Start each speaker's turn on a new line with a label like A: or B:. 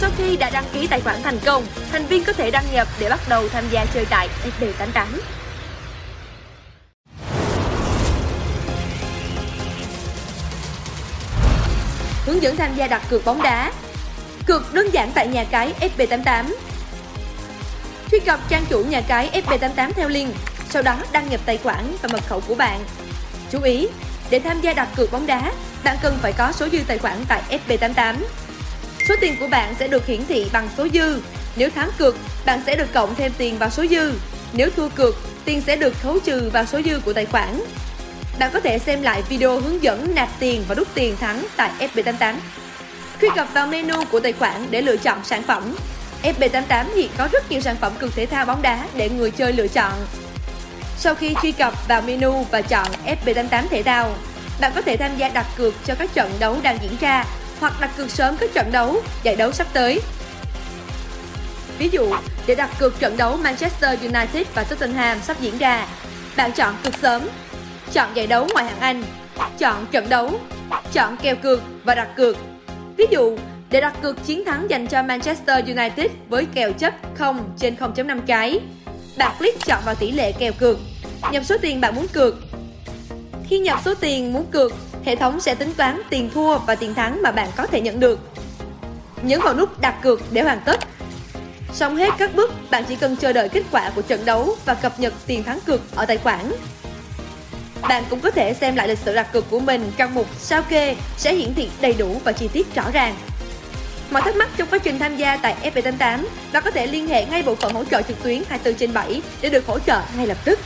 A: Sau khi đã đăng ký tài khoản thành công, thành viên có thể đăng nhập để bắt đầu tham gia chơi tại fb88 Hướng dẫn tham gia đặt cược bóng đá Cược đơn giản tại nhà cái FB88 Truy cập trang chủ nhà cái FB88 theo link, sau đó đăng nhập tài khoản và mật khẩu của bạn. Chú ý, để tham gia đặt cược bóng đá, bạn cần phải có số dư tài khoản tại FB88. Số tiền của bạn sẽ được hiển thị bằng số dư. Nếu thắng cược, bạn sẽ được cộng thêm tiền vào số dư. Nếu thua cược, tiền sẽ được khấu trừ vào số dư của tài khoản. Bạn có thể xem lại video hướng dẫn nạp tiền và rút tiền thắng tại FB88. Truy cập vào menu của tài khoản để lựa chọn sản phẩm. FB88 hiện có rất nhiều sản phẩm cược thể thao bóng đá để người chơi lựa chọn. Sau khi truy cập vào menu và chọn FB88 thể thao, bạn có thể tham gia đặt cược cho các trận đấu đang diễn ra hoặc đặt cược sớm các trận đấu, giải đấu sắp tới. Ví dụ, để đặt cược trận đấu Manchester United và Tottenham sắp diễn ra, bạn chọn cược sớm, chọn giải đấu ngoại hạng Anh, chọn trận đấu, chọn kèo cược và đặt cược. Ví dụ, để đặt cược chiến thắng dành cho Manchester United với kèo chấp 0 trên 0.5 cái, bạn click chọn vào tỷ lệ kèo cược, nhập số tiền bạn muốn cược. Khi nhập số tiền muốn cược, hệ thống sẽ tính toán tiền thua và tiền thắng mà bạn có thể nhận được. Nhấn vào nút đặt cược để hoàn tất. Xong hết các bước, bạn chỉ cần chờ đợi kết quả của trận đấu và cập nhật tiền thắng cược ở tài khoản. Bạn cũng có thể xem lại lịch sử đặt cược của mình trong mục sao kê sẽ hiển thị đầy đủ và chi tiết rõ ràng. Mọi thắc mắc trong quá trình tham gia tại FB88, bạn có thể liên hệ ngay bộ phận hỗ trợ trực tuyến 24 trên 7 để được hỗ trợ ngay lập tức.